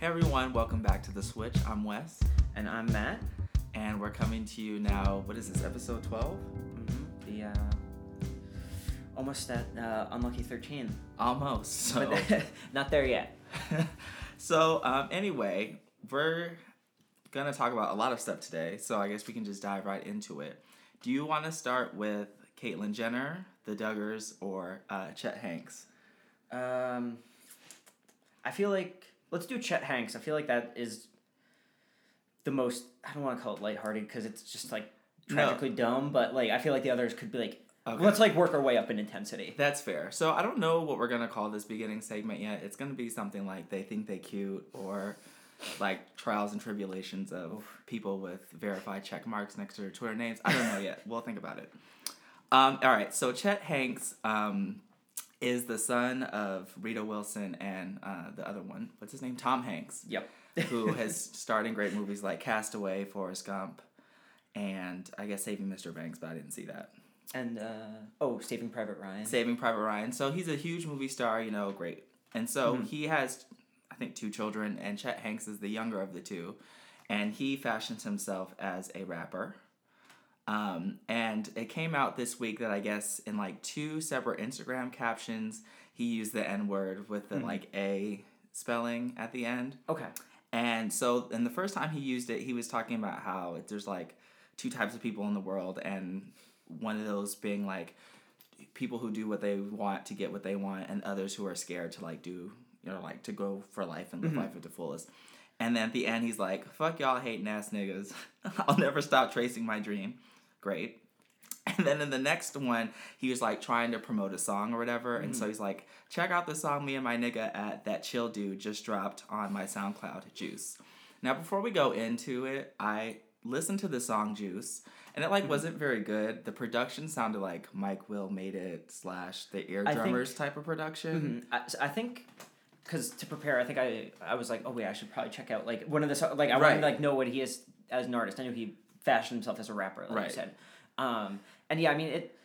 Hey everyone, welcome back to The Switch. I'm Wes, And I'm Matt. and we're coming to you now. What is this, episode 12? Mm-hmm. The uh, almost at uh, unlucky thirteen, Almost. So, but not there yet. so um, anyway, we're gonna talk about a lot of stuff today, so I guess we can just dive right into it. Do you want to start with Caitlyn Jenner, the Duggars, or uh, Chet Hanks? Um, I feel like let's do Chet Hanks. I feel like that is the most. I don't want to call it lighthearted because it's just like No. tragically dumb. But like I feel like the others could be like, Okay. let's like work our way up in intensity. That's fair. So I don't know what we're gonna call this beginning segment yet. It's gonna be something like they think they cute or like trials and tribulations of people with verified check marks next to their Twitter names. I don't know yet. We'll think about it. Um, all right. So Chet Hanks um, is the son of Rita Wilson and uh, the other one. What's his name? Tom Hanks, Yep. who has starred in great movies like Castaway, Forrest Gump, and I guess Saving Mr. Banks, but I didn't see that. and uh, oh, Saving Private Ryan. Saving Private Ryan. So he's a huge movie star, you know, great. And so Mhm. he has, I think, two children, and Chet Hanks is the younger of the two. And he fashions himself as a rapper. Um, and it came out this week that I guess in like two separate Instagram captions, he used the N word with the Mhm. like A spelling at the end. okay. And so, and the first time he used it, he was talking about how there's like two types of people in the world, and one of those being like people who do what they want to get what they want, and others who are scared to like do, you know, like to go for life and live Mhm. life at the fullest. And then at the end, he's like, "Fuck y'all, hating ass niggas. I'll never stop tracing my dream." Great. And then in the next one, he was like trying to promote a song or whatever. And so he's like, check out the song me and my nigga at That Chill Dude just dropped on my SoundCloud, Juice. Now, before we go into it, I listened to the song Juice, and it like wasn't very good. The production sounded like Mike Will made it slash the ear think- drummers type of production. Mhm. I, I think because to prepare, I think I I was like, oh wait, I should probably check out like one of the like I wanted Right. to like know what he is as an artist. I knew he fashioned himself as a rapper, like Right. you said. Um, and yeah, I mean it,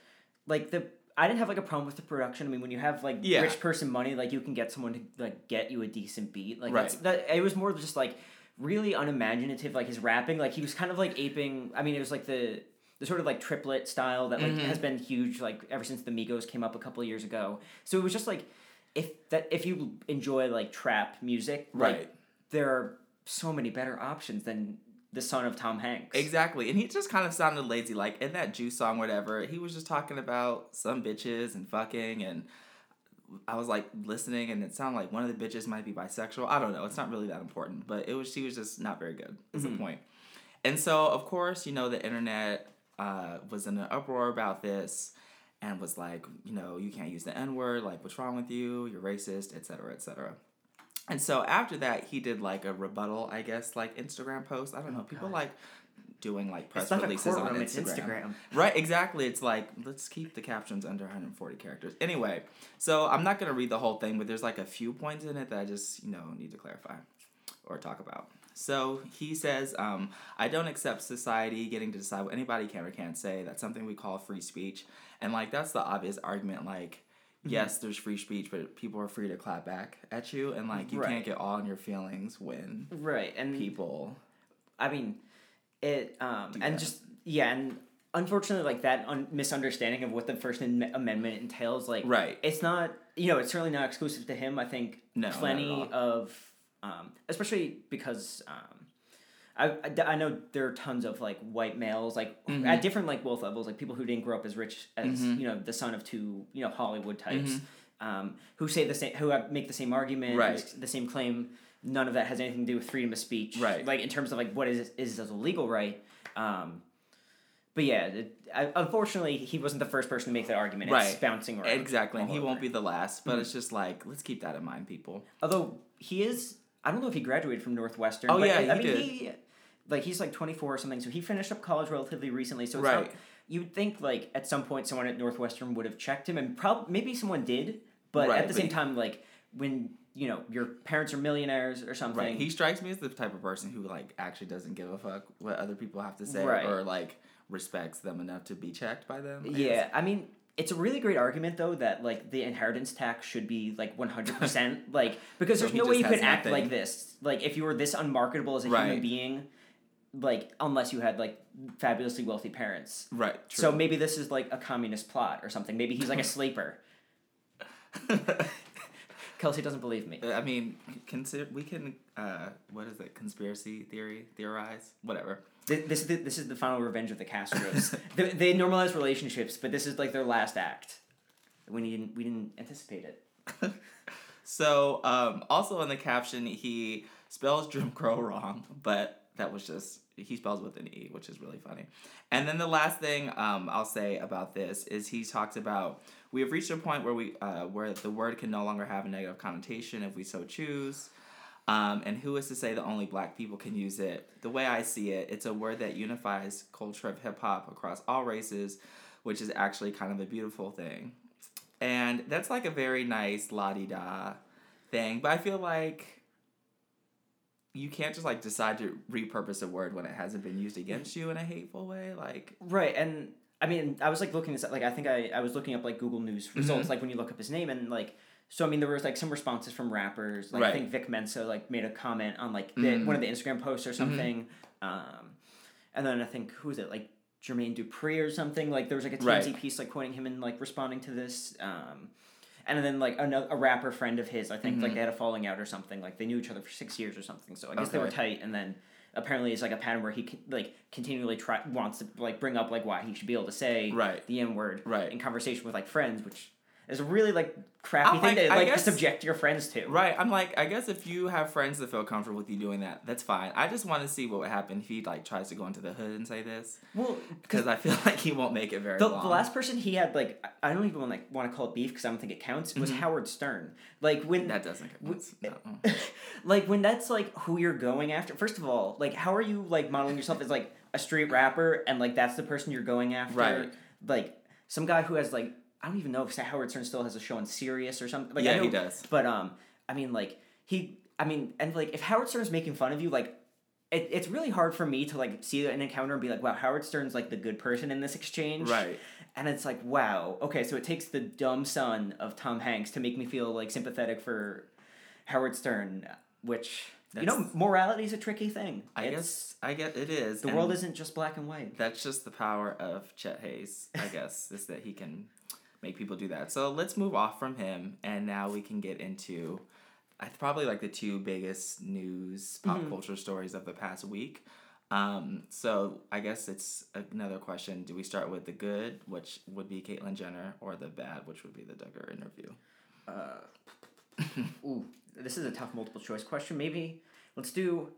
like the I didn't have like a problem with the production. I mean, when you have like Yeah. rich person money, like you can get someone to like get you a decent beat. Like Right. that's, that it was more just like really unimaginative. Like his rapping, like he was kind of like aping. I mean, it was like the the sort of like triplet style that like Mhm. has been huge like ever since the Migos came up a couple of years ago. So it was just like if that if you enjoy like trap music, like, Right. there are so many better options than the son of Tom Hanks. Exactly. And he just kind of sounded lazy. Like in that Juice song, whatever, he was just talking about some bitches and fucking. And I was like listening, and it sounded like one of the bitches might be bisexual. I don't know. It's not really that important. But it was, she was just not very good, is the Mhm. point. And so, of course, you know, the internet uh, was in an uproar about this and was like, you know, you can't use the N word. Like, what's wrong with you? You're racist, et cetera, et cetera. And so after that, he did like a rebuttal, I guess, like Instagram post. I don't know. Oh, People God. like doing like press it's not a releases on Instagram. Instagram. Right, exactly. It's like let's keep the captions under 140 characters. Anyway, so I'm not gonna read the whole thing, but there's like a few points in it that I just you know need to clarify or talk about. So he says, um, I don't accept society getting to decide what anybody can or can't say. That's something we call free speech, and like that's the obvious argument. Like. Yes, there's free speech, but people are free to clap back at you, and like you Right. can't get all in your feelings when Right, and people. I mean, it um and that. just yeah, and unfortunately, like that un- misunderstanding of what the First Am- Amendment entails, like Right. it's not you know it's certainly not exclusive to him. I think No, plenty of um, especially because um, I, I I know there are tons of like white males like Mhm. at different like wealth levels like people who didn't grow up as rich as Mhm. you know the son of two you know Hollywood types Mhm. um, who say the same who make the same argument Right. the same claim none of that has anything to do with freedom of speech Right. like in terms of like what is is as a legal right um, but yeah it, I, unfortunately he wasn't the first person to make that argument it's Right. bouncing around Exactly, and he over. won't be the last, but Mhm. it's just like let's keep that in mind, people. Although he is, I don't know if he graduated from Northwestern. Oh, but yeah, I, I he mean did. he, like he's like twenty four or something. So he finished up college relatively recently. So it's Right. not, you would think like at some point someone at Northwestern would have checked him, and probably maybe someone did, but Right, at the but same time, like when you know your parents are millionaires or something. Right. He strikes me as the type of person who like actually doesn't give a fuck what other people have to say Right. or like respects them enough to be checked by them. I guess. yeah, I mean, it's a really great argument though that like the inheritance tax should be like 100% like because So there's no way you could has act nothing. like this like if you were this unmarketable as a human being like unless you had like fabulously wealthy parents Right. True. so maybe this is like a communist plot or something maybe he's like a sleeper kelsey doesn't believe me I mean, consider we can. Uh, what is it? Conspiracy theory, theorize, whatever. Th- This is the, this is the final revenge of the Castros. they, they normalize relationships, but this is like their last act. We didn't we didn't anticipate it. So, um, also in the caption, he spells Jim Crow wrong, but that was just he spells with an e, which is really funny. And then the last thing um, I'll say about this is he talks about we have reached a point where we uh, where the word can no longer have a negative connotation if we so choose. Um, and who is to say that only black people can use it? The way I see it, it's a word that unifies culture of hip hop across all races, which is actually kind of a beautiful thing. And that's like a very nice la di da thing. But I feel like you can't just like decide to repurpose a word when it hasn't been used against you in a hateful way. Like, Right, and I mean, I was like looking this up like I think I, I was looking up like Google News results Mhm. like when you look up his name and like so I mean there was like some responses from rappers like Right. I think Vic Mensa like made a comment on like the, Mhm. one of the Instagram posts or something, um, and then I think who was it like Jermaine Dupri or something like there was like a TMZ Right. piece like quoting him and like responding to this. Um, and then like another a rapper friend of his, I think like Mhm. they had a falling out or something. Like they knew each other for six years or something. So I guess they were tight. And then apparently it's like a pattern where he like continually try wants to like bring up like why he should be able to say Right. the n word Right. in conversation with like friends, which is a really like crappy I'm thing like- to like guess- subject your friends to. right. I'm like, I guess if you have friends that feel comfortable with you doing that, that's fine. I just want to see what would happen if he like tries to go into the hood and say this. Well, Because I feel like he won't make it very the, long. the last person he had like I- don't even want like want to call it beef because I don't think it counts. It was Mhm. Howard Stern. Like when that doesn't count. No. like when that's like who you're going after first of all like how are you like modeling yourself as like a street rapper and like that's the person you're going after Right. like some guy who has like i don't even know if howard stern still has a show on sirius or something like I yeah, know, he does. but um i mean like he i mean and like if howard stern's making fun of you like it, it's really hard for me to like see an encounter and be like wow howard stern's like the good person in this exchange Right. and it's like wow okay so it takes the dumb son of tom hanks to make me feel like sympathetic for howard stern which you know That's- morality is a tricky thing I It's- guess I get it is. the world isn't just black and white That's just the power of Chet Hanks, I guess, is that he can make people do that. So let's move off from him, and now we can get into I probably like the two biggest news pop Mhm. culture stories of the past week. Um, so I guess it's another question: Do we start with the good, which would be Caitlyn Jenner, or the bad, which would be the Duggar interview? uh, ooh this is a tough multiple choice question maybe let's do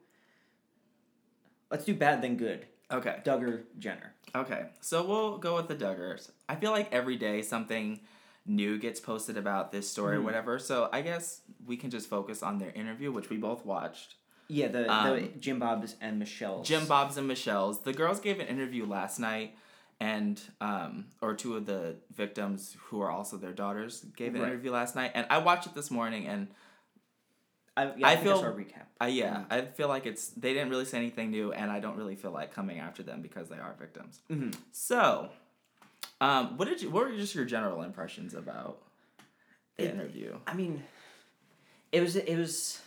let's do bad then good Okay. duggar jenner Okay, so we'll go with the Duggars. I feel like every day something new gets posted about this story or Mhm. whatever. So I guess we can just focus on their interview, which we both watched. yeah the, the Um, jim bobs and Michelle's. Jim Bob's and Michelle's. The girls gave an interview last night, and um, or two of the victims who are also their daughters gave an Right. interview last night, and I watched it this morning, and I, yeah, I, I feel- I saw a recap I yeah, I feel like it's they didn't really say anything new, and I don't really feel like coming after them because they are victims. Mhm. So, um, what did you? What were just your general impressions about the It- interview? I mean, it was it was.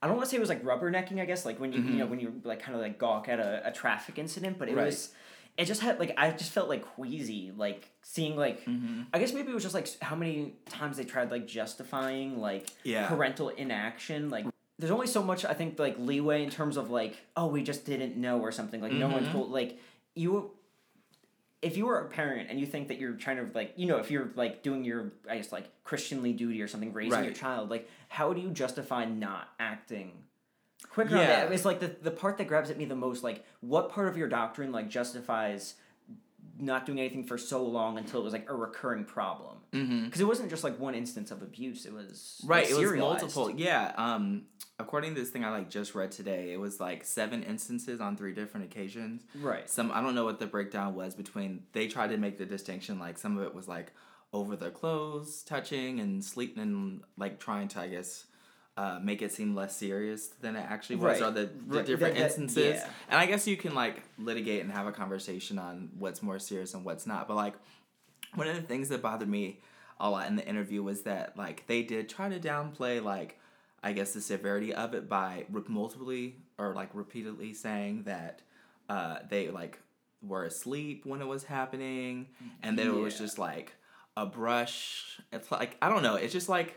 I don't want to say it was like rubbernecking. I guess like when you you know when you like kind of like gawk at a, a traffic incident, but it Right. was. It just had like I just felt like queasy, like seeing like Mm-hmm. I guess maybe it was just like how many times they tried like justifying like Yeah. parental inaction. Like there's only so much I think like leeway in terms of like oh we just didn't know or something like no one told like you if you were a parent and you think that you're trying to like you know if you're like doing your I guess like Christianly duty or something raising your child like how do you justify not acting quicker on Yeah. that? It's like the the part that grabs at me the most like what part of your doctrine like justifies not doing anything for so long until it was like a recurring problem Mm-hmm. because it wasn't just like one instance of abuse it was Right, like, it was multiple. Yeah. Um, according to this thing I like just read today, it was like seven instances on three different occasions. right Some I don't know what the breakdown was between. They tried to make the distinction like some of it was like over their clothes, touching and sleeping, and like trying to I guess. Uh, make it seem less serious than it actually was, Right. or the, the Right, different that- that- instances. yeah. And I guess you can like litigate and have a conversation on what's more serious and what's not. But like one of the things that bothered me a lot in the interview was that like they did try to downplay like I guess the severity of it by re- multiply or like repeatedly saying that uh, they like were asleep when it was happening and then it was just like a brush. It's like I don't know. It's just like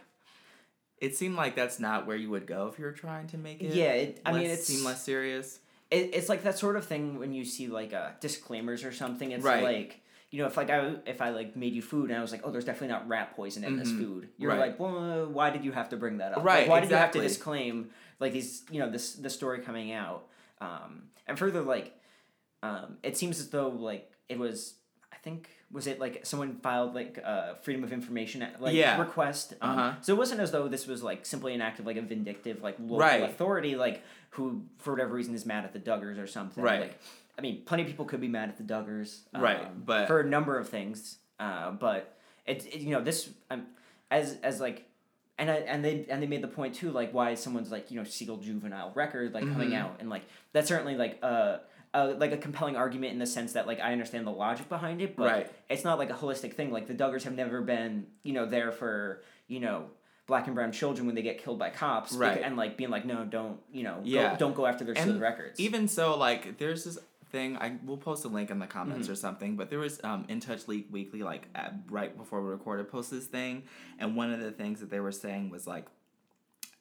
it seemed like that's not where you would go if you were trying to make it. Yeah, it- I mean, less- it's- seem less serious. it, it's like that sort of thing when you see like uh, disclaimers or something. It's Right. like you know if like I if I like made you food and I was like oh there's definitely not rat poison in this Mhm. food. You're Right. like well why did you have to bring that up? Right, Like, why did exactly. you have to disclaim like these you know this the story coming out? Um, and further like um, it seems as though like it was I think was it like someone filed like a freedom of information like Yeah. request um, Uh-huh. so it wasn't as though this was like simply an act of like a vindictive like local Right. authority like who for whatever reason is mad at the Duggars or something Right. like I mean plenty of people could be mad at the Duggars um, Right, but- for a number of things uh, but it's it, you know this um, as as like and I, and they and they made the point too like why someone's like you know Siegel juvenile record like coming Mhm. out and like that's certainly like uh, uh like a compelling argument in the sense that like I understand the logic behind it but Right. it's not like a holistic thing like the Duggars have never been you know there for you know black and brown children when they get killed by cops Right. and like being like no don't you know Yeah. go, don't go after their And records Even so, like there's this thing. I will post a link in the comments Mm-hmm. or something. But there was um in Touch League Weekly like at, right before we recorded post this thing, and one of the things that they were saying was like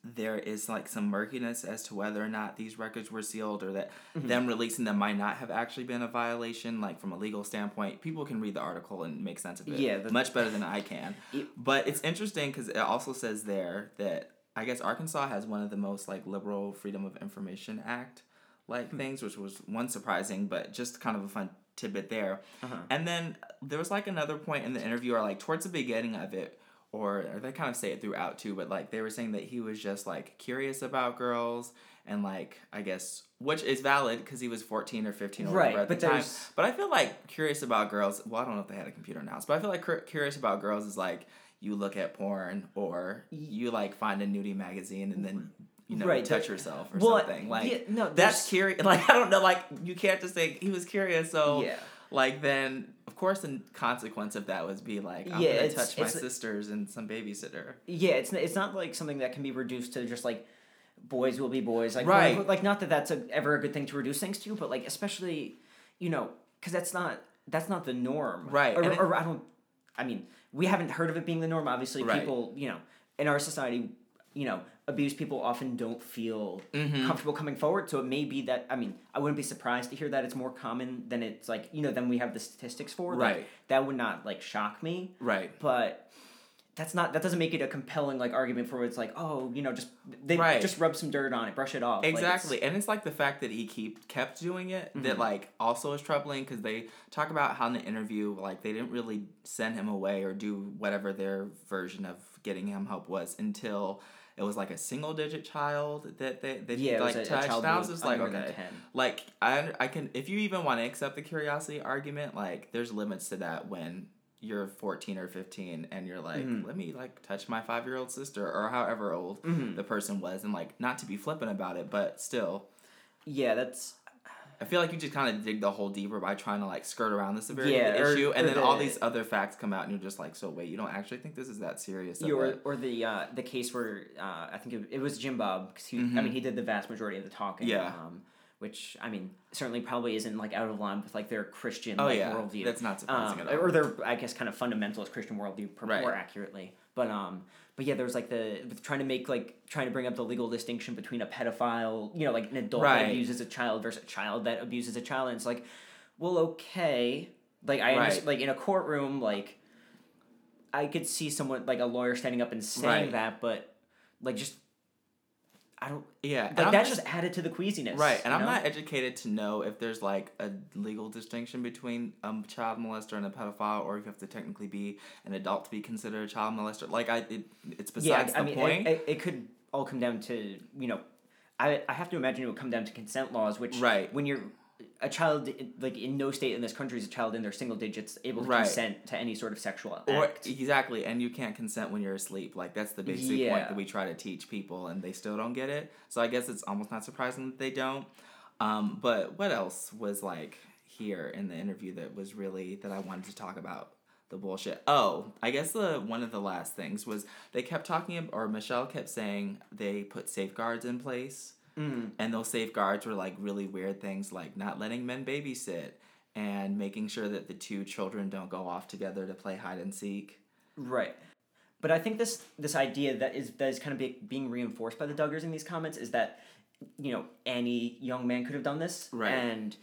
there is like some murkiness as to whether or not these records were sealed or that Mm-hmm. them releasing them might not have actually been a violation like from a legal standpoint people can read the article and make sense of it Yeah, the- much better than i can It- but it's interesting because it also says there that i guess arkansas has one of the most like liberal freedom of information act like Hmm. things which was one surprising but just kind of a fun tidbit there Uh-huh. and then there was like another point in the interview or like towards the beginning of it or, or they kind of say it throughout too but like they were saying that he was just like curious about girls and like i guess which is valid because he was 14 or 15 or Right, whatever at but the time but i feel like curious about girls well i don't know if they had a computer now but i feel like cur- curious about girls is like you look at porn or you like find a nudie magazine and then you know Right, touch yourself or well, something like yeah, no, that's curious like i don't know like you can't just say he was curious so Yeah. Like then of course the consequence of that would be like i'm Yeah, gonna touch my sisters and some babysitter Yeah, it's it's not like something that can be reduced to just like boys will be boys. Like Right. Like, like, not that that's a, ever a good thing to reduce things to, but like especially, you know, because that's not that's not the norm. Right, Or, and it- I don't. I mean, we haven't heard of it being the norm. Obviously, Right. people, you know, in our society, you know, abused people often don't feel Mhm. comfortable coming forward. So it may be that I mean, I wouldn't be surprised to hear that it's more common than it's like you know than we have the statistics for. Like, Right. that would not like shock me right but that's not that doesn't make it a compelling like argument for it's like oh you know just they Right. just rub some dirt on it brush it off Like, it's- Exactly, and it's like the fact that he keep kept doing it that Mhm. like also is troubling because they talk about how in the interview like they didn't really send him away or do whatever their version of getting him help was until it was like a single digit child that they that yeah like a, touched. And I was just like okay, 10. like I I can if you even want to accept the curiosity argument like there's limits to that when you're 14 or 15 and you're like Mhm. let me like touch my five year old sister or however old Mhm. the person was and like not to be flippant about it but still yeah that's I feel like you just kind of dig the hole deeper by trying to like skirt around the severity Yeah, of the or- issue, and or then all these other facts come out, and you're just like, so wait, you don't actually think this is that serious? or, it?" or the uh, the case where uh, I think it, it was Jim Bob because he I Mhm. mean he did the vast majority of the talking Yeah. um, which I mean certainly probably isn't like out of line with like their Christian oh like, yeah, worldview that's not surprising um, at all. or their I guess kind of fundamentalist Christian worldview per- Right. more accurately. But um, but yeah, there was like the trying to make like trying to bring up the legal distinction between a pedophile, you know, like an adult Right. that abuses a child versus a child that abuses a child, and it's like, well, okay, like I Right. understand, like in a courtroom, like I could see someone like a lawyer standing up and saying Right. that, but like just I don't yeah, like I'm that's just added to the queasiness, right, and I'm know? not educated to know if there's like a legal distinction between a um, child molester and a pedophile, or if you have to technically be an adult to be considered a child molester. Like I, it, it's besides yeah, I the mean, point. It, it, it could all come down to you know, I I have to imagine it would come down to consent laws, which Right. when you're a child like in no state in this country is a child in their single digits able to Right. consent to any sort of sexual Or act. exactly, and you can't consent when you're asleep. Like that's the basic point that we try to teach people, and they still don't get it. So I guess it's almost not surprising that they don't. Um, but what else was like here in the interview that was really that I wanted to talk about the bullshit. Oh, I guess the one of the last things was they kept talking or Michelle kept saying they put safeguards in place. Mm. And those safeguards were like really weird things like not letting men babysit and making sure that the two children don't go off together to play hide and seek. Right. But I think this this idea that is that is kind of be, being reinforced by the Duggars in these comments is that you know any young man could have done this, Right. And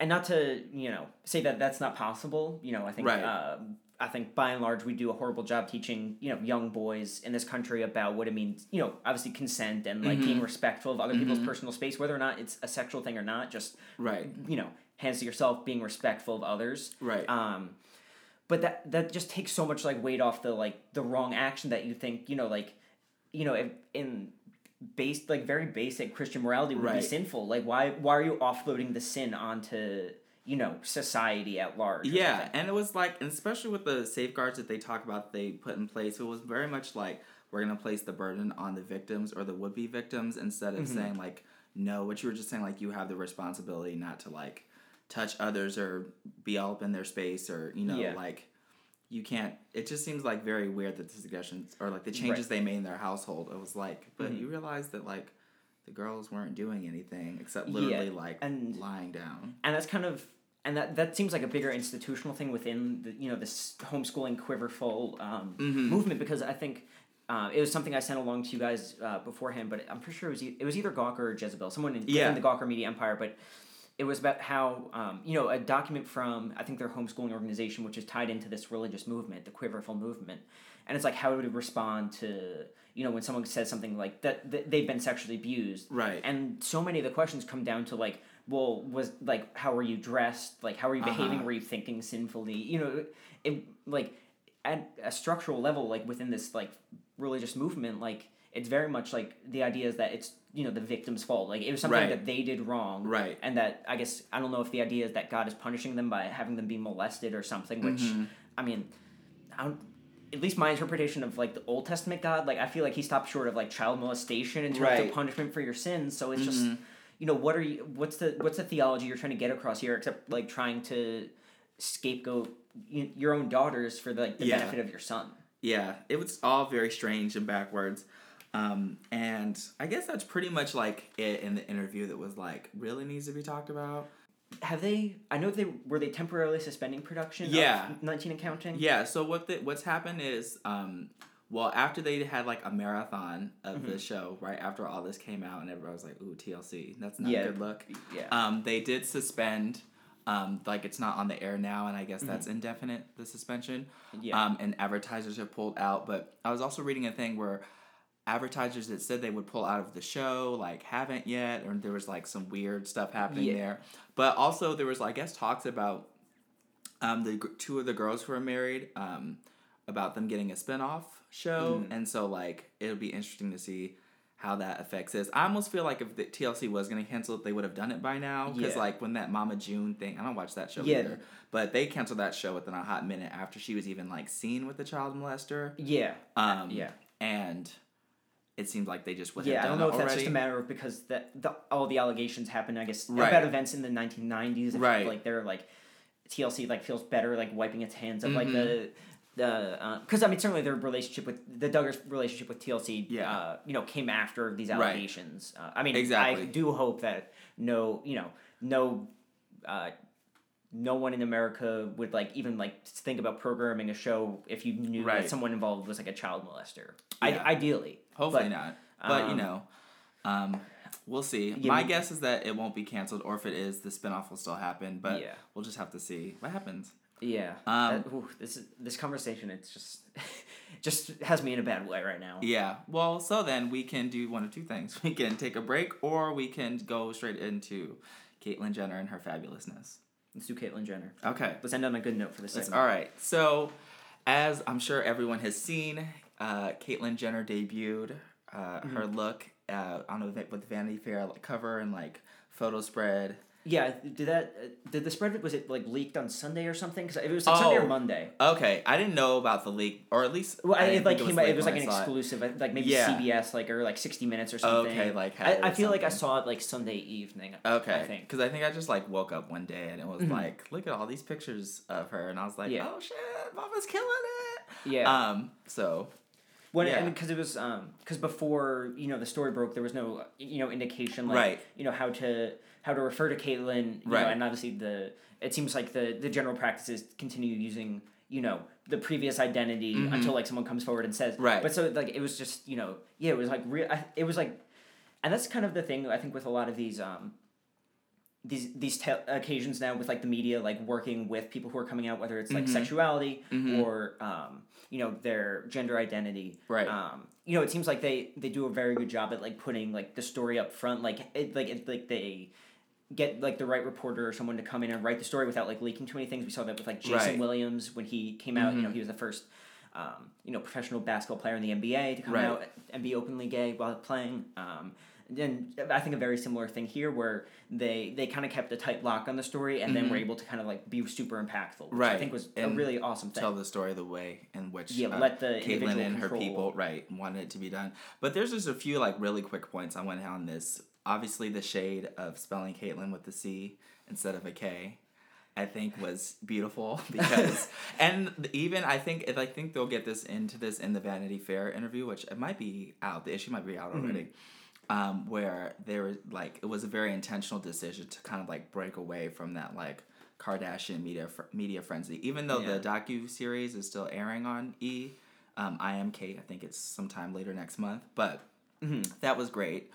and not to you know say that that's not possible. You know, I think Right. uh, I think by and large we do a horrible job teaching you know young boys in this country about what it means. You know, obviously consent and like being respectful of other people's personal space, whether or not it's a sexual thing or not. Just Right. you know, hands to yourself, being respectful of others. Right. Um, but that that just takes so much like weight off the like the wrong action that you think you know like, you know if, in based like very basic Christian morality would be sinful. Like why why are you offloading the sin onto you know society at large? Yeah, and it was like, and especially with the safeguards that they talk about, they put in place. It was very much like we're gonna place the burden on the victims or the would be victims instead of Mm-hmm. saying like, no, what you were just saying like you have the responsibility not to like touch others or be all up in their space or you know Yeah. like you can't. It just seems like very weird that the suggestions or like the changes they made in their household. It was like, but Mm-hmm. you realize that like. The girls weren't doing anything except Yeah, literally like and- lying down. and that's kind of and that that seems like a bigger institutional thing within the you know this homeschooling quiverful um, Mm-hmm. movement because I think uh, it was something I sent along to you guys uh, beforehand, but I'm pretty sure it was e- it was either Gawker or Jezebel, someone in, Yeah. in the Gawker media empire, but. It was about how um, you know a document from I think their homeschooling organization, which is tied into this religious movement, the Quiverful movement, and it's like how to respond to you know when someone says something like that, that they've been sexually abused, Right. and so many of the questions come down to like well was like how were you dressed like how were you behaving Uh-huh. were you thinking sinfully you know it like at a structural level like within this like religious movement like it's very much like the idea is that it's you know the victim's fault like it was something Right. that they did wrong Right. and that i guess i don't know if the idea is that god is punishing them by having them be molested or something which Mm-hmm. i mean I don't, at least my interpretation of like the Old Testament God, like I feel like he stopped short of like child molestation in terms Right. Mm-hmm. of punishment for your sins. So it's just, you know, what are you? What's the what's the theology you're trying to get across here? Except like trying to scapegoat your own daughters for like the Yeah. benefit of your son. Yeah, it was all very strange and backwards. Um, and I guess that's pretty much like it in the interview that was like really needs to be talked about. Have they? I know they were they temporarily suspending production. Yeah. of nineteen accounting. Yeah, so what the, what's happened is um well after they had like a marathon of Mm-hmm. the show, right after all this came out and everybody was like, "Ooh, TLC. That's not Yeah. a good look." Yeah. Um they did suspend um like it's not on the air now and I guess that's indefinite the suspension. Mm-hmm. Yeah. Um and advertisers have pulled out, but I was also reading a thing where advertisers that said they would pull out of the show like haven't yet or there was like some weird stuff happening Yeah. there but also there was i guess talks about um, the two of the girls who are married um, about them getting a spin-off show Mm. and so like it'll be interesting to see how that affects this i almost feel like if the tlc was going to cancel it they would have done it by now because Yeah. like when that mama june thing i don't watch that show Yeah. either but they canceled that show within a hot minute after she was even like seen with the child molester yeah. um, Yeah. and it seemed like they just would Yeah, I don't know if that's just a matter of because that the, all the allegations happened. I guess Right. about events in the nineteen nineties. Right. Like they're like TLC like feels better like wiping its hands of like Mhm. the the because I mean certainly their relationship with the Duggars relationship with TLC. Yeah. Uh, you know came after these Right. allegations. Uh, I mean exactly. I do hope that no you know no. Uh, no one in America would like even like think about programming a show if you knew Right. that someone involved was like a child molester. Yeah. I, ideally, Hopefully but- not. But you um, know, um, we'll see. Yeah, My we- guess is that it won't be canceled, or if it is, the spinoff will still happen. But Yeah. we'll just have to see what happens. Yeah. Um, that- ooh, this is this conversation. It's just just has me in a bad way right now. Yeah. Well, so then we can do one of two things. We can take a break, or we can go straight into Caitlyn Jenner and her fabulousness. Let's do Caitlyn Jenner. Okay. Let's end on a good note for this segment. all right. So, as I'm sure everyone has seen, uh, Caitlyn Jenner debuted uh, Mm-hmm. her look uh, on a with Vanity Fair cover and like photo spread, Yeah, did that uh, did the spread was it like leaked on Sunday or something? Because it was like Sunday or Oh. Monday. Okay, I didn't know about the leak, or at least Well, I, didn't it like think came out. It was like an I saw exclusive, like maybe Yeah. CBS, like or like sixty minutes or something. Okay, like had I, it I or feel like I something. saw it like Sunday evening. Okay, I think. because I think I just like woke up one day and it was Mhm. like, look at all these pictures of her, and I was like, Yeah. oh shit, Mama's killing it. Yeah. Um. So. When Yeah. and because it was um because before you know the story broke, there was no you know indication like Right. you know how to how to refer to Caitlyn, you Right. know, and obviously the it seems like the the general practice is continue using you know the previous identity Mhm. until like someone comes forward and says Right. But so like it was just you know yeah it was like real it was like, and that's kind of the thing I think with a lot of these um these these te- occasions now with like the media like working with people who are coming out whether it's like Mhm. sexuality Mhm. or um you know their gender identity Right. um you know it seems like they they do a very good job at like putting like the story up front like it like it like they get like the right reporter or someone to come in and write the story without like leaking too many things we saw that with like jason Right. williams when he came out you know Mhm. he was the first um, you know professional basketball player in the nba to come Right. out and be openly gay while playing um, and I think a very similar thing here, where they they kind of kept a tight lock on the story, and then Mhm. were able to kind of like be super impactful, which I think was a really awesome thing. Tell the story the way in which Yeah, uh, let the Caitlyn and her people right wanted it to be done. But there's just a few like really quick points I want on this. Obviously, the shade of spelling Caitlyn with the C instead of a K, I think was beautiful because, and even I think if I think they'll get this into this in the Vanity Fair interview, which it might be out. The issue might be out already. Um, where there was like it was a very intentional decision to kind of like break away from that like Kardashian media fr- media frenzy. Even though Yeah. the docu series is still airing on E, um, I Am Cait. I think it's sometime later next month, but Mhm. that was great.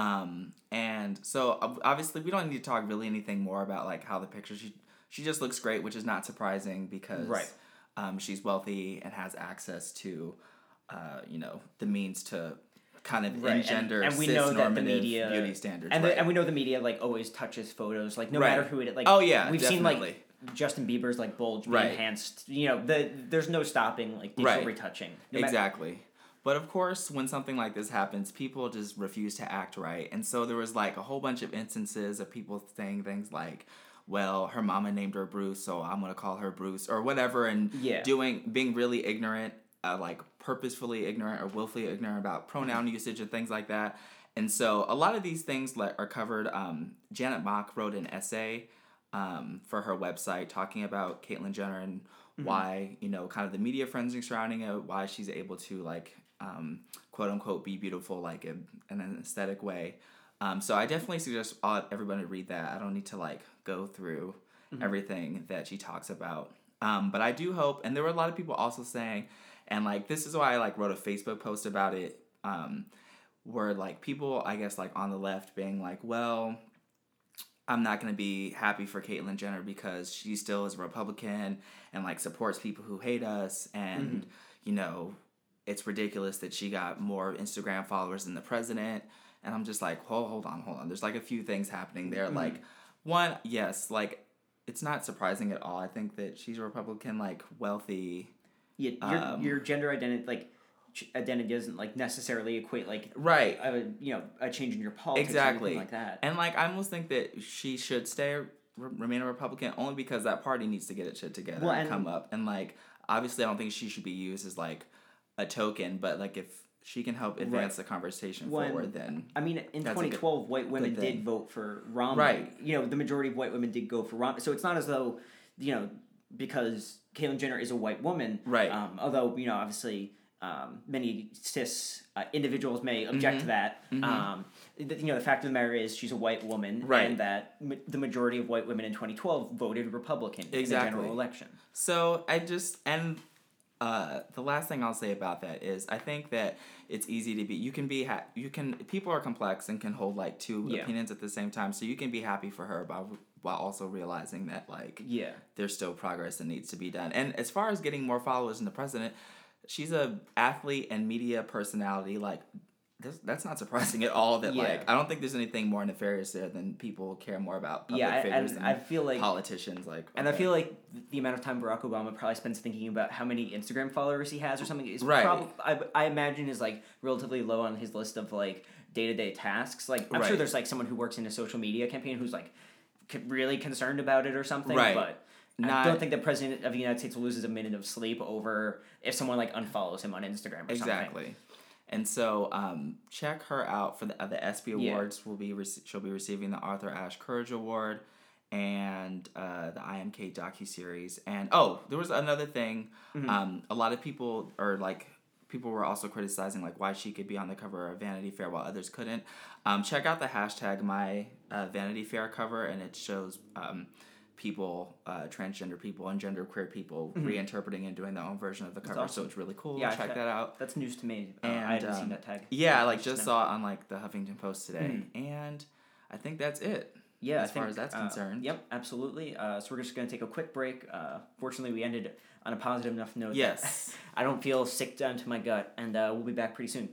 Um, and so obviously we don't need to talk really anything more about like how the picture she she just looks great, which is not surprising because Right. um, she's wealthy and has access to uh, you know the means to kind of Right, and- engender and we know that the media- beauty standards. and right. the, and we know the media like always touches photos, like no Right. matter who it like. oh yeah, we've seen like Justin Bieber's like bulge Right. enhanced. You know, the there's no stopping like digital Right. retouching. No exactly. But of course, when something like this happens, people just refuse to act right. And so there was like a whole bunch of instances of people saying things like, well, her mama named her Bruce, so I'm to call her Bruce or whatever and Yeah. doing being really ignorant, uh, like purposefully ignorant or willfully ignorant about pronoun usage and things like that. And so a lot of these things like are covered um, Janet Mock wrote an essay um, for her website talking about Caitlyn Jenner and why you know kind of the media frenzy surrounding it, why she's able to like um, quote unquote be beautiful like in, in an aesthetic way. Um, so I definitely suggest all, everybody read that. I don't need to like go through everything that she talks about. Um, but I do hope, and there were a lot of people also saying, and like this is why I like wrote a Facebook post about it. Um, where like people, I guess like on the left being like, well, I'm not gonna be happy for Caitlyn Jenner because she still is a Republican and like supports people who hate us and you know it's ridiculous that she got more Instagram followers than the president and I'm just like hold hold on hold on there's like a few things happening there like one yes like it's not surprising at all I think that she's a Republican like wealthy Yeah, your, Um, your gender identity like identity doesn't like necessarily equate like right a you know a change in your politics Exactly. like that. And like I almost think that she should stay re- remain a Republican only because that party needs to get its shit together Well, and, and- come up. And like obviously I don't think she should be used as like a token, but like if she can help advance the conversation forward, then I mean, in That's good- 2012, white women did vote for Romney. Right. You know, the majority of white women did go for Romney. So it's not as though, you know, because Caitlyn Jenner is a white woman. Right. Um, although, you know, obviously, um, many cis uh, individuals may object to that. Mhm. Um, th- you know, the fact of the matter is she's a white woman. Right. And that ma- the majority of white women in 2012 voted Republican in the general election. So I just and uh, the last thing I'll say about that is I think that it's easy to be. You can be ha- you can people are complex and can hold like two Yeah. opinions at the same time. So you can be happy for her, but while also realizing that like Yeah. there's still progress that needs to be done. And as far as getting more followers than the president, she's a athlete and media personality. Like that's, that's not surprising at all. That Yeah. like I don't think there's anything more nefarious there than people care more about public yeah, figures and than I feel like politicians. Like And I feel like the amount of time Barack Obama probably spends thinking about how many Instagram followers he has or something is Right. probably I, I imagine is like relatively low on his list of like day to day tasks. Like I'm sure there's like someone who works in a social media campaign who's like really concerned about it or something. Right. But I don't think the president of the United States loses a minute of sleep over if someone like unfollows him on Instagram or something. Exactly. And so um, check her out for the uh, the ESPY Yeah. awards. Will be rec- she'll be receiving the Arthur Ashe Courage Award and uh, the I Am Cait docu series. And oh, there was another thing. Mm-hmm. Um, a lot of people or like people were also criticizing like why she could be on the cover of Vanity Fair while others couldn't. Um, check out the hashtag my uh, Vanity Fair cover, and it shows. Um, people uh, transgender people and genderqueer people reinterpreting and doing their own version of the cover so Mm-hmm. it's really cool Yeah, check fe- that out That's news to me. Uh, And, I haven't um, seen that tag. yeah, I like Just now. saw it on like the Huffington Post today, and I think that's it. Yeah, as I far think, as that's uh, concerned. Yep, absolutely. Uh, so we're just gonna take a quick break. Uh, fortunately, we ended on a positive enough note. that Yes. I don't feel sick down to my gut, and uh, we'll be back pretty soon.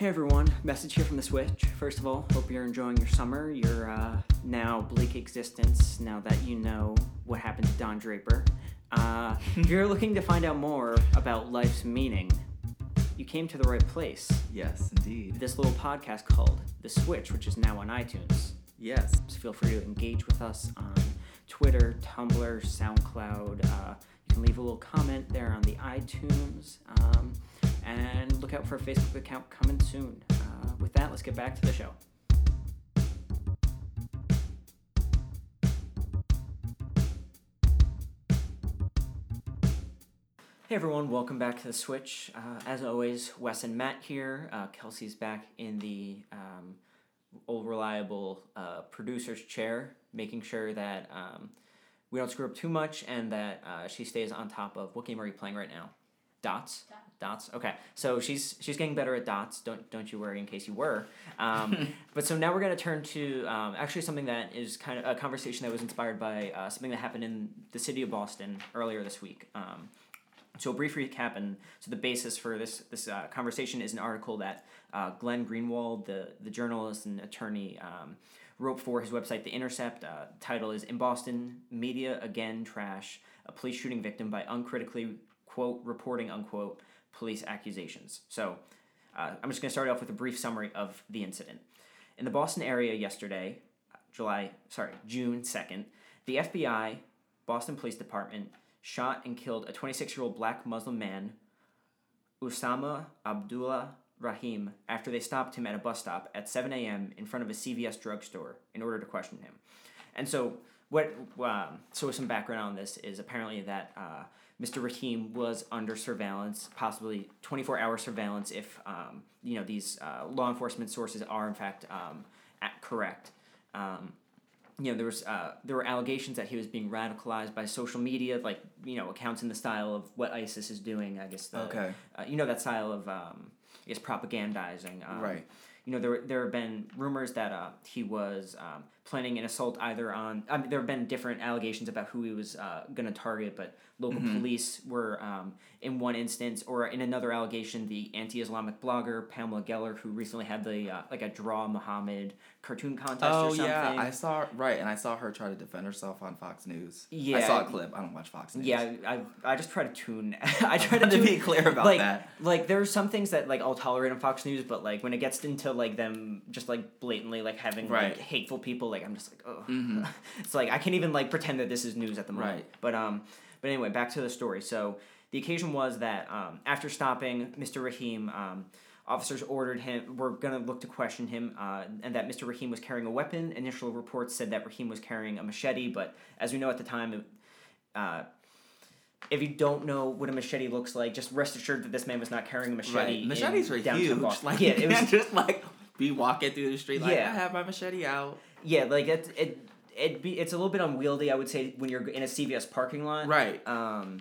Hey everyone, message here from the Switch. First of all, hope you're enjoying your summer, your uh, now bleak existence, now that you know what happened to Don Draper. Uh, if you're looking to find out more about life's meaning, you came to the right place. Yes, indeed. This little podcast called The Switch, which is now on iTunes. Yes. So feel free to engage with us on Twitter, Tumblr, SoundCloud. Uh, you can leave a little comment there on the iTunes. Um, and look out for a Facebook account coming soon. Uh, with that, let's get back to the show. Hey everyone, welcome back to the Switch. Uh, as always, Wes and Matt here. Uh, Kelsey's back in the um, old reliable uh, producer's chair, making sure that um, we don't screw up too much and that uh, she stays on top of what game are you playing right now? Dots. Dots. Okay, so she's she's getting better at dots. Don't don't you worry. In case you were, um, but so now we're gonna turn to um, actually something that is kind of a conversation that was inspired by uh, something that happened in the city of Boston earlier this week. Um, so a brief recap, and so the basis for this this uh, conversation is an article that uh, Glenn Greenwald, the the journalist and attorney, um, wrote for his website, The Intercept. Uh, title is "In Boston, Media Again Trash a Police Shooting Victim by Uncritically Quote Reporting Unquote Police Accusations." So uh, I'm just going to start off with a brief summary of the incident. In the Boston area yesterday, July sorry June second, the FBI, Boston Police Department shot and killed a 26 year old black Muslim man, Usama Abdullah Rahim, after they stopped him at a bus stop at 7 a.m. in front of a CVS drugstore in order to question him. And so, what? Um, so, some background on this is apparently that uh, Mr. Rahim was under surveillance, possibly 24 hour surveillance, if um, you know these uh, law enforcement sources are in fact um, at, correct. Um, you know there was uh, there were allegations that he was being radicalized by social media, like you know accounts in the style of what ISIS is doing. I guess the, Okay. uh, you know that style of um, I guess propagandizing. Um, Right. You know there there have been rumors that uh, he was um, planning an assault either on. I mean, there have been different allegations about who he was uh, going to target, but local police were um, in one instance, or in another allegation, the anti-Islamic blogger Pamela Geller, who recently had the uh, like a draw Muhammad cartoon contest or Oh something. yeah, I saw right, and I saw her try to defend herself on Fox News. Yeah, I saw a clip. I don't watch Fox News. Yeah, I, I just try to tune. I try to, To tune, be clear about like, that. Like there's some things that like I'll tolerate on Fox News, but like when it gets into like them just like blatantly like having Right. like hateful people, like I'm just like oh, Mhm. it's like I can't even like pretend that this is news at the moment. Right. But um, but anyway, back to the story. So the occasion was that um, after stopping Mr. Rahim, um, officers ordered him. Were gonna look to question him, uh, and that Mr. Rahim was carrying a weapon. Initial reports said that Rahim was carrying a machete, but as we know at the time, it, uh, if you don't know what a machete looks like, just rest assured that this man was not carrying a machete. Right. Machetes were huge. Boston. Like yeah, it was just like be walking through the street like Yeah. I have my machete out. Yeah, like it it it be it's a little bit unwieldy. I would say when you're in a CVS parking lot. Right. Um,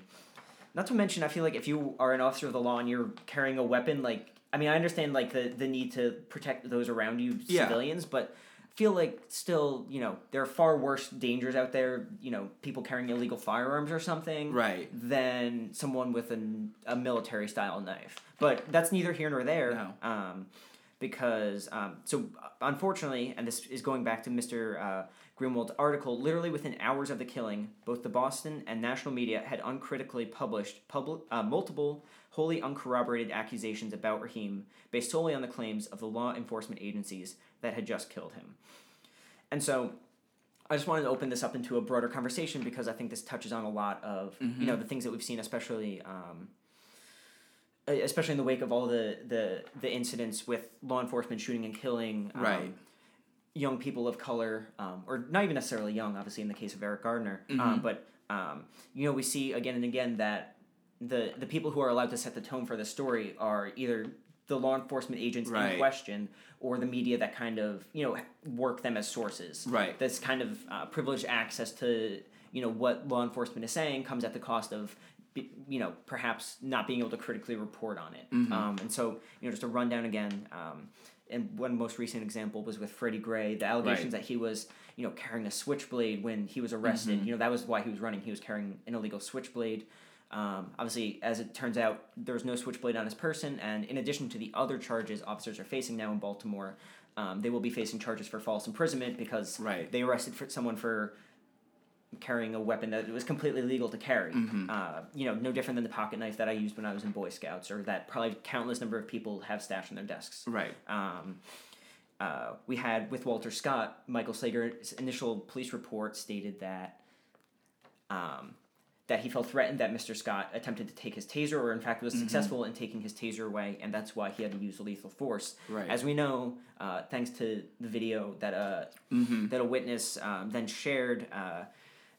not to mention, I feel like if you are an officer of the law and you're carrying a weapon, like I mean, I understand like the the need to protect those around you, Yeah. civilians, but feel like still, you know, there are far worse dangers out there. You know, people carrying illegal firearms or something, Right. Than someone with an, a military style knife. But that's neither here nor there. No. Um, because um, so unfortunately, and this is going back to Mr. Uh, Greenwald's article, literally within hours of the killing, both the Boston and national media had uncritically published public, uh, multiple wholly uncorroborated accusations about Rahim based solely on the claims of the law enforcement agencies that had just killed him. and so I just wanted to open this up into a broader conversation because I think this touches on a lot of you know the things that we've seen, especially um, especially in the wake of all the the the incidents with law enforcement shooting and killing um, Right. young people of color, um, or not even necessarily young, obviously in the case of Eric Garner, um, but um, you know we see again and again that the the people who are allowed to set the tone for the story are either the law enforcement agents Right. in question or the media that kind of you know work them as sources. Right. This kind of uh, privileged access to you know what law enforcement is saying comes at the cost of you know perhaps not being able to critically report on it. Um, and so you know just a rundown again. Um, and one most recent example was with Freddie Gray. The allegations Right. that he was, you know, carrying a switchblade when he was arrested. You know, that was why he was running. He was carrying an illegal switchblade. Um, obviously, as it turns out, there was no switchblade on his person, and in addition to the other charges officers are facing now in Baltimore, um, they will be facing charges for false imprisonment because Right. they arrested for someone for carrying a weapon that was completely legal to carry. Uh, you know, no different than the pocket knife that I used when I was in Boy Scouts, or that probably countless number of people have stashed in their desks. Right. Um, uh, we had with Walter Scott, Michael Slager's initial police report stated that um, that he felt threatened that Mr. Scott attempted to take his taser, or in fact was successful in taking his taser away, and that's why he had to use lethal force. Right. As we know, uh, thanks to the video that uh, that a witness um, then shared,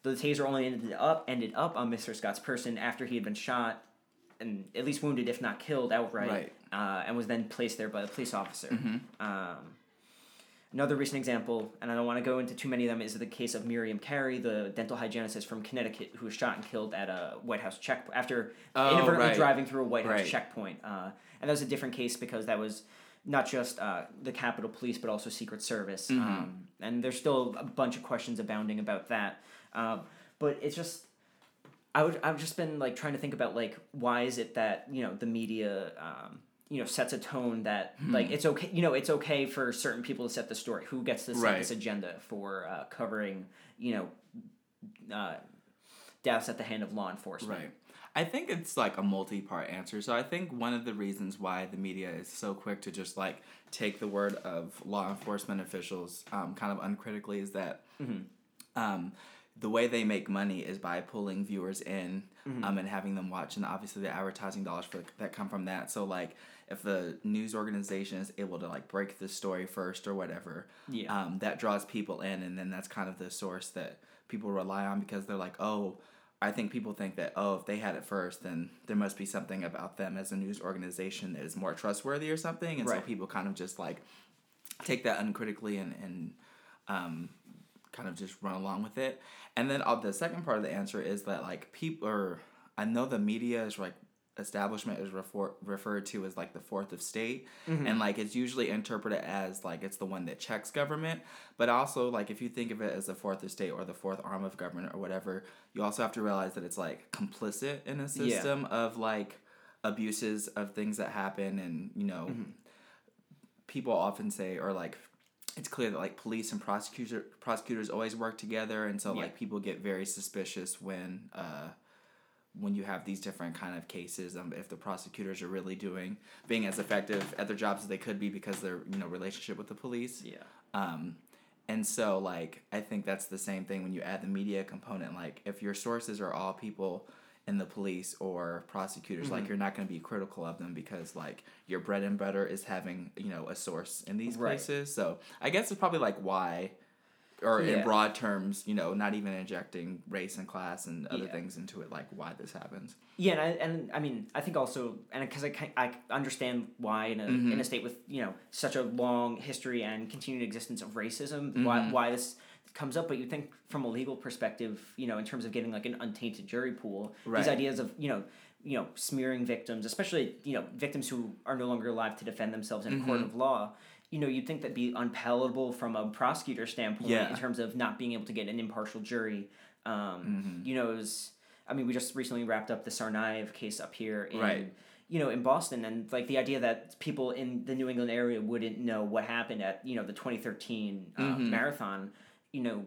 the taser only ended up ended up on Mr. Scott's person after he had been shot and at least wounded, if not killed outright, Right. uh, and was then placed there by the police officer. Um, another recent example, and I don't want to go into too many of them, is the case of Miriam Carey, the dental hygienist from Connecticut, who was shot and killed at a White House check after Oh, inadvertently right. driving through a White House Right. checkpoint. Uh, and that was a different case because that was not just uh, the Capitol Police, but also Secret Service. Mm-hmm. Um, and there's still a bunch of questions abounding about that. Um, but it's just I would I've just been like trying to think about like why is it that you know the media um, you know sets a tone that Hmm. like it's okay you know it's okay for certain people to set the story who gets to set Right. this agenda for uh, covering you know uh, deaths at the hand of law enforcement Right. I think it's like a multi part answer. So I think one of the reasons why the media is so quick to just like take the word of law enforcement officials um, kind of uncritically is that um, the way they make money is by pulling viewers in um, and having them watch, and obviously the advertising dollars for that come from that. So like if the news organization is able to like break the story first or whatever, Yeah. um, that draws people in, and then that's kind of the source that people rely on because they're like, oh. I think people think that oh if they had it first then there must be something about them as a news organization that is more trustworthy or something and so people kind of just like take that uncritically and and um, kind of just run along with it. And then uh, the second part of the answer is that like people or I know the media is like establishment is refer- referred to as like the fourth estate. And like it's usually interpreted as like it's the one that checks government. But also like if you think of it as the fourth estate or the fourth arm of government or whatever you also have to realize that it's like complicit in a system of like abuses of things that happen and you know people often say or like it's clear that like police and prosecutor prosecutors always work together and so Yeah. like people get very suspicious when uh when you have these different kind of cases um, if the prosecutors are really doing being as effective at their jobs as they could be because their you know relationship with the police yeah um, and so like I think that's the same thing when you add the media component. Like if your sources are all people in the police or prosecutors, like mm-hmm. you're not going to be critical of them because like your bread and butter is having you know a source in these Right. places. So I guess it's probably like why. Or in broad terms, you know, not even injecting race and class and other Yeah. things into it, like why this happens. Yeah, and I, and I mean, I think also, and because I, I understand why in a in mm-hmm. a state with you know such a long history and continued existence of racism, why mm-hmm. why this comes up. But you think from a legal perspective, you know, in terms of getting like an untainted jury pool, Right. these ideas of you know you know smearing victims, especially you know victims who are no longer alive to defend themselves in a court of law. You know, you'd think that'd be unpalatable from a prosecutor standpoint Yeah. in terms of not being able to get an impartial jury. Um, You know, was, I mean, we just recently wrapped up the Tsarnaev case up here in, Right. you know, in Boston, and like the idea that people in the New England area wouldn't know what happened at you know the twenty thirteen uh, Mm-hmm. marathon, you know,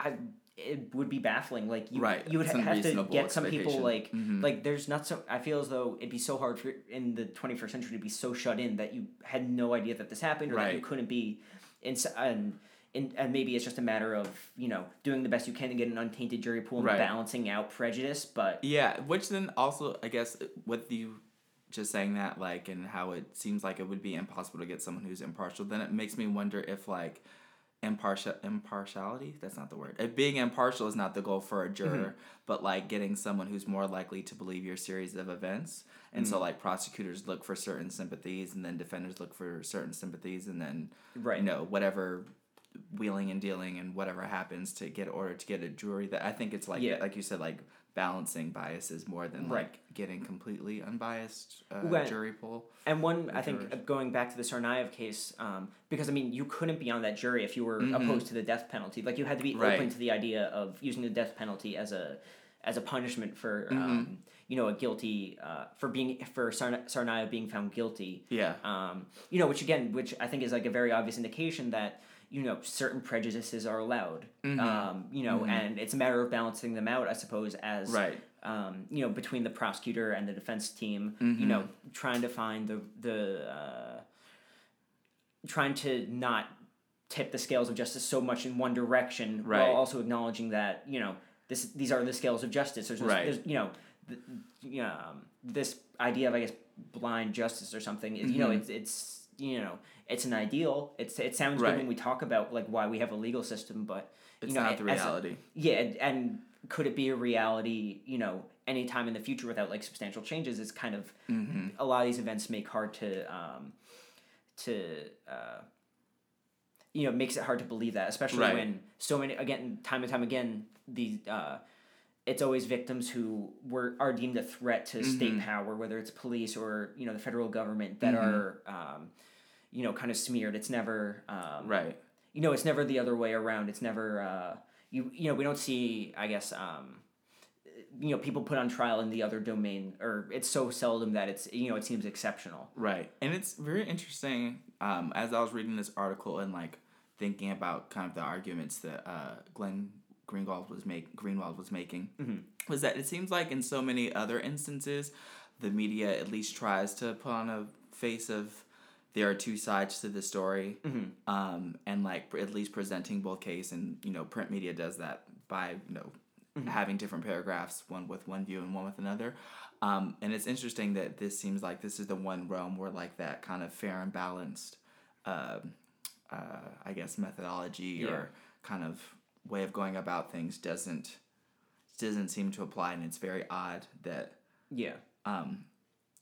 I it would be baffling. Like you, Right. you would ha- have to get some people like Mhm. like there's not so. I feel as though it'd be so hard for in the twenty first century to be so shut in that you had no idea that this happened or that you couldn't be in s- and and maybe it's just a matter of you know doing the best you can to get an untainted jury pool and Right. balancing out prejudice. But Yeah, which then also, I guess, with you just saying that, like, and how it seems like it would be impossible to get someone who's impartial, then it makes me wonder if, like, impartial impartiality? That's not the word. Being impartial is not the goal for a juror mm-hmm. but like getting someone who's more likely to believe your series of events. And so mm-hmm. like prosecutors look for certain sympathies and then defenders look for certain sympathies and then Right. you know whatever wheeling and dealing and whatever happens to get order to get a jury that i think it's like Yeah. like you said like balancing biases more than Right. like getting completely unbiased uh, Right. jury pool And one, I think, jurors. going back to the Tsarnaev case, um, because I mean, you couldn't be on that jury if you were Mhm. opposed to the death penalty. Like you had to be Right. open to the idea of using the death penalty as a as a punishment for Mm-hmm. um, you know a guilty uh, for being for Sarna- Tsarnaev being found guilty. yeah Um, you know, which again, which I think is like a very obvious indication that you know certain prejudices are allowed. Mhm. Um, you know, and it's a matter of balancing them out, I suppose, as right um, you know, between the prosecutor and the defense team, Mm-hmm. you know, trying to find the the uh, trying to not tip the scales of justice so much in one direction, Right. while also acknowledging that you know this these are the scales of justice. There's, Right. there's you know, th- you know, um, this idea of I guess blind justice or something. is You know, Mhm. it's it's you know, it's an ideal. It's it sounds Right. good when we talk about like why we have a legal system, but it's you know, not the as a- reality yeah, and, and could it be a reality, you know, anytime in the future without like substantial changes? It's kind of mm-hmm. a lot of these events make hard to um, to uh, you know makes it hard to believe that, especially Right. when so many again time and time again these. uh, it's always victims who were are deemed a threat to state Mhm. power, whether it's police or you know the federal government that Mhm. are um, you know kind of smeared. It's never um, right you know, it's never the other way around. It's never uh, you you know we don't see I guess um, you know people put on trial in the other domain, or it's so seldom that it's you know it seems exceptional. Right. And it's very interesting um, as I was reading this article and like thinking about kind of the arguments that uh, Glenn Greenwald was make Greenwald was making Mhm. was that it seems like in so many other instances the media at least tries to put on a face of there are two sides to the story Mhm. um, and like at least presenting both case and you know print media does that by you know Mhm. having different paragraphs one with one view and one with another um, and it's interesting that this seems like this is the one realm where like that kind of fair and balanced uh, uh, i guess methodology Yeah. or kind of way of going about things doesn't doesn't seem to apply and it's very odd that Yeah, um,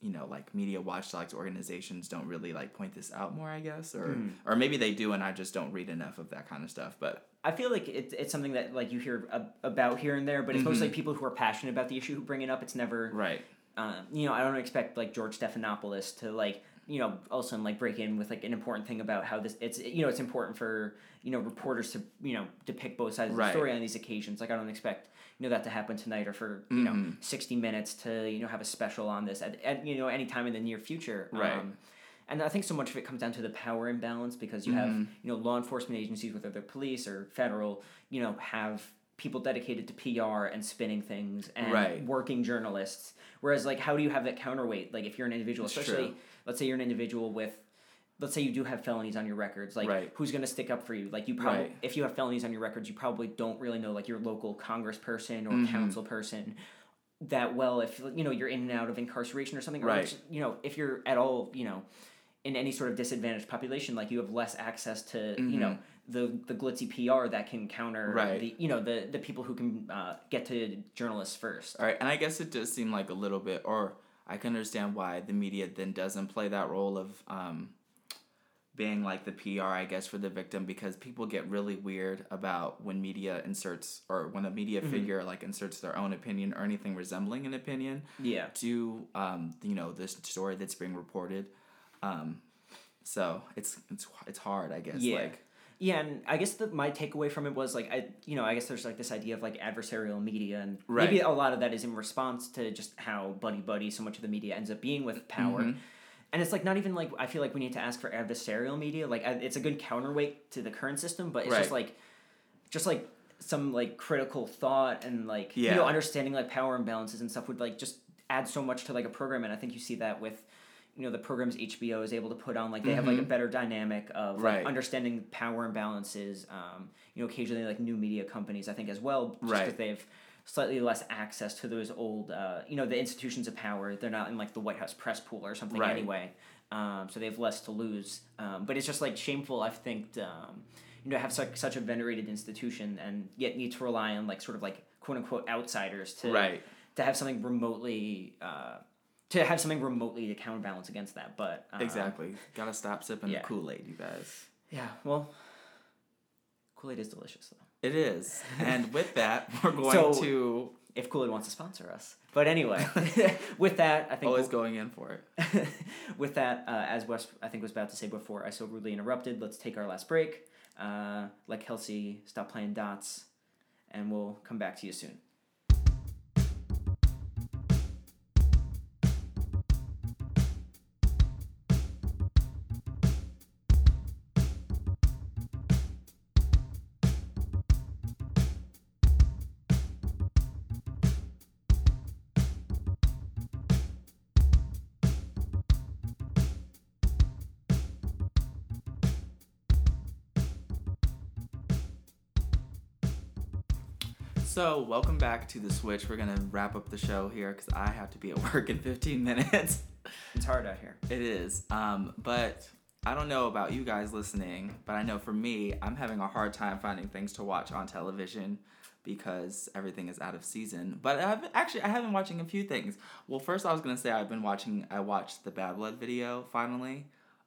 you know, like media watchdogs organizations don't really like point this out more, I guess, or Mhm. or maybe they do, and I just don't read enough of that kind of stuff. But I feel like it's it's something that like you hear ab- about here and there, but it's mostly people who are passionate about the issue who bring it up. It's never right, um, you know, I don't expect like George Stephanopoulos to like, you know, all of a sudden like break in with like an important thing about how this it's you know it's important for you know reporters to you know depict both sides of the story on these occasions. Like I don't expect you know that to happen tonight or for you know Mhm. sixty minutes to you know have a special on this at, at you know any time in the near future. Right. Um, and I think so much of it comes down to the power imbalance because you have Mhm. you know law enforcement agencies, whether they're police or federal, you know have people dedicated to PR and spinning things and Right. working journalists. Whereas like how do you have that counterweight? Like if you're an individual, especially true. let's say you're an individual with let's say you do have felonies on your records like Right. who's going to stick up for you like you probably Right. if you have felonies on your records you probably don't really know like your local congressperson or Mhm. council person that well if you know you're in and out of incarceration or something or Right. which, you know if you're at all you know in any sort of disadvantaged population like you have less access to you know the the glitzy PR that can counter Mm-hmm. Right. the you know the the people who can uh, get to journalists first all right, and I guess it does seem like a little bit, or I can understand why the media then doesn't play that role of um, being like the PR, I guess, for the victim because people get really weird about when media inserts or when a media Mm-hmm. figure like inserts their own opinion or anything resembling an opinion. yeah to um, you know this story that's being reported. Um, so it's it's it's hard, I guess. Yeah. Like Yeah, and I guess the, my takeaway from it was like I, you know, I guess there's like this idea of like adversarial media, and Right. maybe a lot of that is in response to just how buddy buddy so much of the media ends up being with power. Mhm. And it's like not even like I feel like we need to ask for adversarial media. Like it's a good counterweight to the current system, but it's just like, just like some like critical thought and like you know understanding like power imbalances and stuff would like just add so much to like a program. And I think you see that with, you know the programs HBO is able to put on. Like they have like a better dynamic of like, Mm-hmm. Right. understanding power imbalances. Um, you know, occasionally like new media companies, I think as well, just Right. because they have slightly less access to those old, uh, you know, the institutions of power. They're not in like the White House press pool or something Right. anyway. Um, so they have less to lose. Um, but it's just like shameful. I think um, you know to have such such a venerated institution and yet need to rely on like sort of like quote unquote outsiders to Right. to have something remotely. Uh, to have something remotely to counterbalance against that, but um, Exactly. Gotta stop sipping yeah. the Kool Aid, you guys. Yeah, well, Kool Aid is delicious though. It is. And with that, we're going So- to If Kool Aid wants to sponsor us, but anyway, with that, I think always we'll- going in for it. with that, uh, as Wes I think was about to say before I so rudely interrupted, let's take our last break. Uh, let Kelsey stop playing dots, and we'll come back to you soon. So, welcome back to the Switch. We're gonna wrap up the show here because I have to be at work in 15 minutes. It's hard out here. It is. Um, but I don't know about you guys listening, but I know for me, I'm having a hard time finding things to watch on television because everything is out of season. But I've actually I have been watching a few things. Well, first I was gonna say I've been watching. I watched the Bad Blood video finally.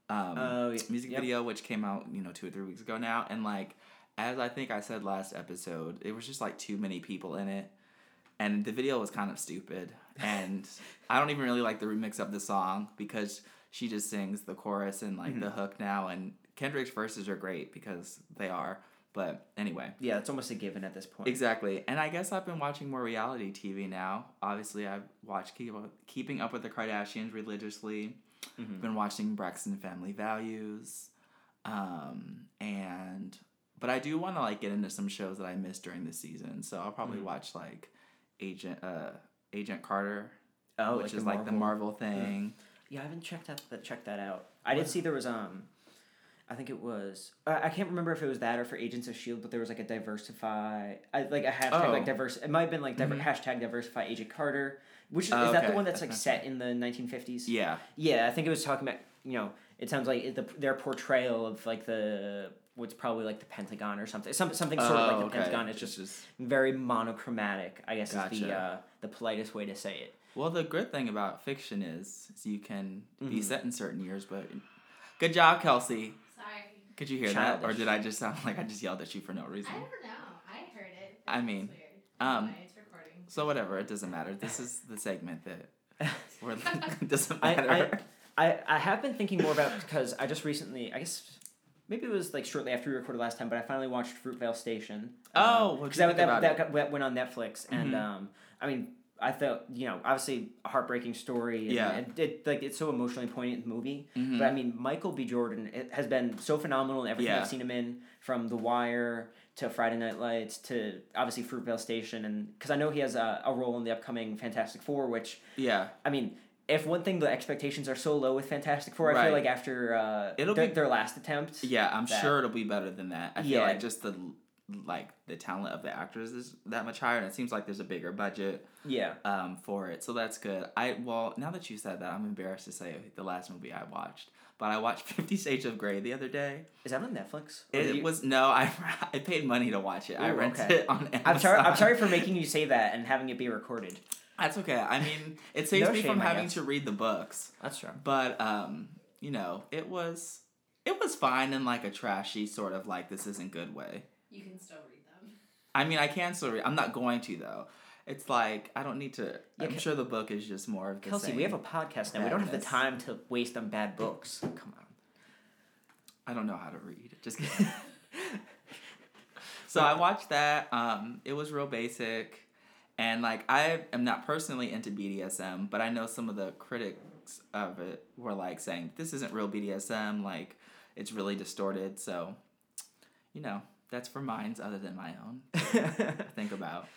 Um, Oh, y- music yep. video which came out you know two or three weeks ago now, and like as I think I said last episode, it was just like too many people in it and the video was kind of stupid and i don't even really like the remix of the song because she just sings the chorus and like the hook now and kendrick's verses are great because they are but anyway Yeah, it's almost a given at this point. exactly and i guess i've been watching more reality tv now obviously i've watched keep up, keeping up with the kardashians religiously Mhm. been watching braxton family values um, and but i do want to like get into some shows that i missed during the season so i'll probably Mhm. watch like agent uh agent carter Oh, which like is like the Marvel thing. Yeah, I haven't checked out that checked that out. I did see there was um, I think it was I I can't remember if it was that or for Agents of Shield, but there was like a diversify, I, like a hashtag Oh. like diverse. It might have been like diver- Mhm. hashtag diversify Agent Carter, which is, Oh, is that the one that's That's like not set in the nineteen fifties? Yeah, Yeah, I think it was talking about you know it sounds like the, their portrayal of like the what's probably like the Pentagon or something, some, something sort of like the Oh, okay. Pentagon. It's just just very monochromatic. I guess is the uh, the politest way to say it. well, the good thing about fiction is, is you can be Mhm. set in certain years. But good job, Kelsey. Sorry. Could you hear that, or did I just sound like I just yelled at you for no reason? I don't know. I heard it. I mean, weird. um, it's recording. So whatever, it doesn't matter. This is the segment that we're doesn't I, matter. I, I, I have been thinking more about because I just recently, I guess maybe it was like shortly after we recorded last time, but I finally watched Fruitvale Station. Oh, because that, that, that got, that went on Netflix, and Mhm. um, I mean, I thought you know obviously a heartbreaking story. And, Yeah. and it like it's so emotionally poignant movie. Mhm. But I mean, Michael B. Jordan it has been so phenomenal in everything Yeah. I've seen him in, from The Wire to Friday Night Lights to obviously Fruitvale Station, and because I know he has a, a role in the upcoming Fantastic Four, which yeah, I mean, if one thing the expectations are so low with Fantastic Four, I feel like after uh, It'll their, be- their last attempt, yeah. I'm that- sure it'll be better than that. I feel Yeah. like just the like the talent of the actors is that much higher, and it seems like there's a bigger budget yeah, um for it. So that's good. I well now that you said that, I'm embarrassed to say the last movie I watched, but I watched Fifty Shades of Grey the other day. is that on Netflix? It you- was no, I I paid money to watch it. I rented okay. it on Amazon. I'm sorry. I'm sorry for making you say that and having it be recorded. That's okay. I mean, it saves No me shame, from I having guess. to read the books. That's true. But um, you know, it was it was fine in like a trashy sort of like this isn't good way. You can still read them. I mean, I can still read. I'm not going to though. It's like I don't need to. Yeah, I'm sure the book is just more of the Kelsey, same. we have a podcast now. We don't have the time to waste on bad books. Come on. I don't know how to read. Just kidding. so I watched that. Um, it was real basic, and like I am not personally into BDSM, but I know some of the critics of it were like saying this isn't real BDSM. Like it's really distorted. So, you know, that's for minds other than my own. to think about.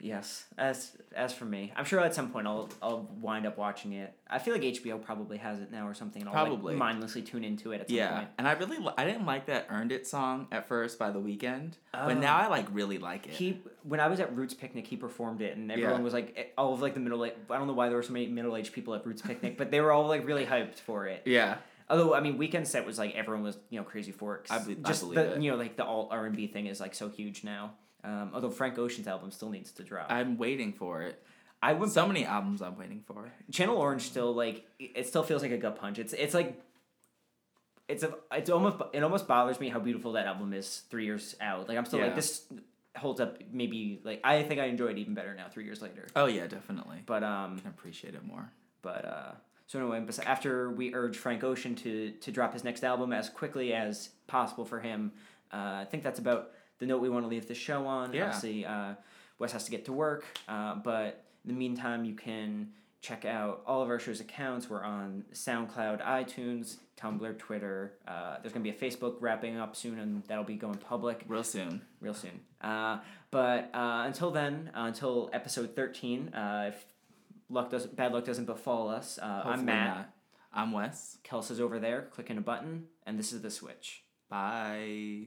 Yes. As as for me, I'm sure at some point I'll I'll wind up watching it. I feel like HBO probably has it now or something. And I'll Probably. like, mindlessly tune into it at some Yeah, point. and I really li- I didn't like that "Earned It" song at first by The Weeknd, but Oh. now I like really like it. He when I was at Roots Picnic, he performed it, and everyone Yeah. was like, eh, all of like the middle. I don't know why there were so many middle aged people at Roots Picnic, but they were all like really hyped for it. yeah, Although I mean, Weeknd set was like everyone was you know crazy for it. I be- I believe the it. you know like the alt R and B thing is like so huge now. Um, although Frank Ocean's album still needs to drop. I'm waiting for it. I went So many albums I'm waiting for. Channel Orange still like it still feels like a gut punch. It's it's like it's a it's almost it almost bothers me how beautiful that album is three years out. Like I'm still like this holds up maybe like I think I enjoy it even better now three years later. Oh yeah, definitely. But um can appreciate it more. but uh so anyway, after we urge Frank Ocean to to drop his next album as quickly as possible for him, uh, I think that's about the note we want to leave the show on. Yeah. Obviously, uh, Wes has to get to work, uh, but in the meantime, you can check out all of our show's accounts. We're on SoundCloud, iTunes, Tumblr, Twitter. Uh, there's gonna be a Facebook wrapping up soon, and that'll be going public Real soon. real soon. Uh, but uh, until then, uh, until episode thirteen, uh, if luck doesn't bad luck doesn't befall us, uh, I'm Matt. not. I'm Wes. Kels is over there clicking a button, and this is the switch. Bye.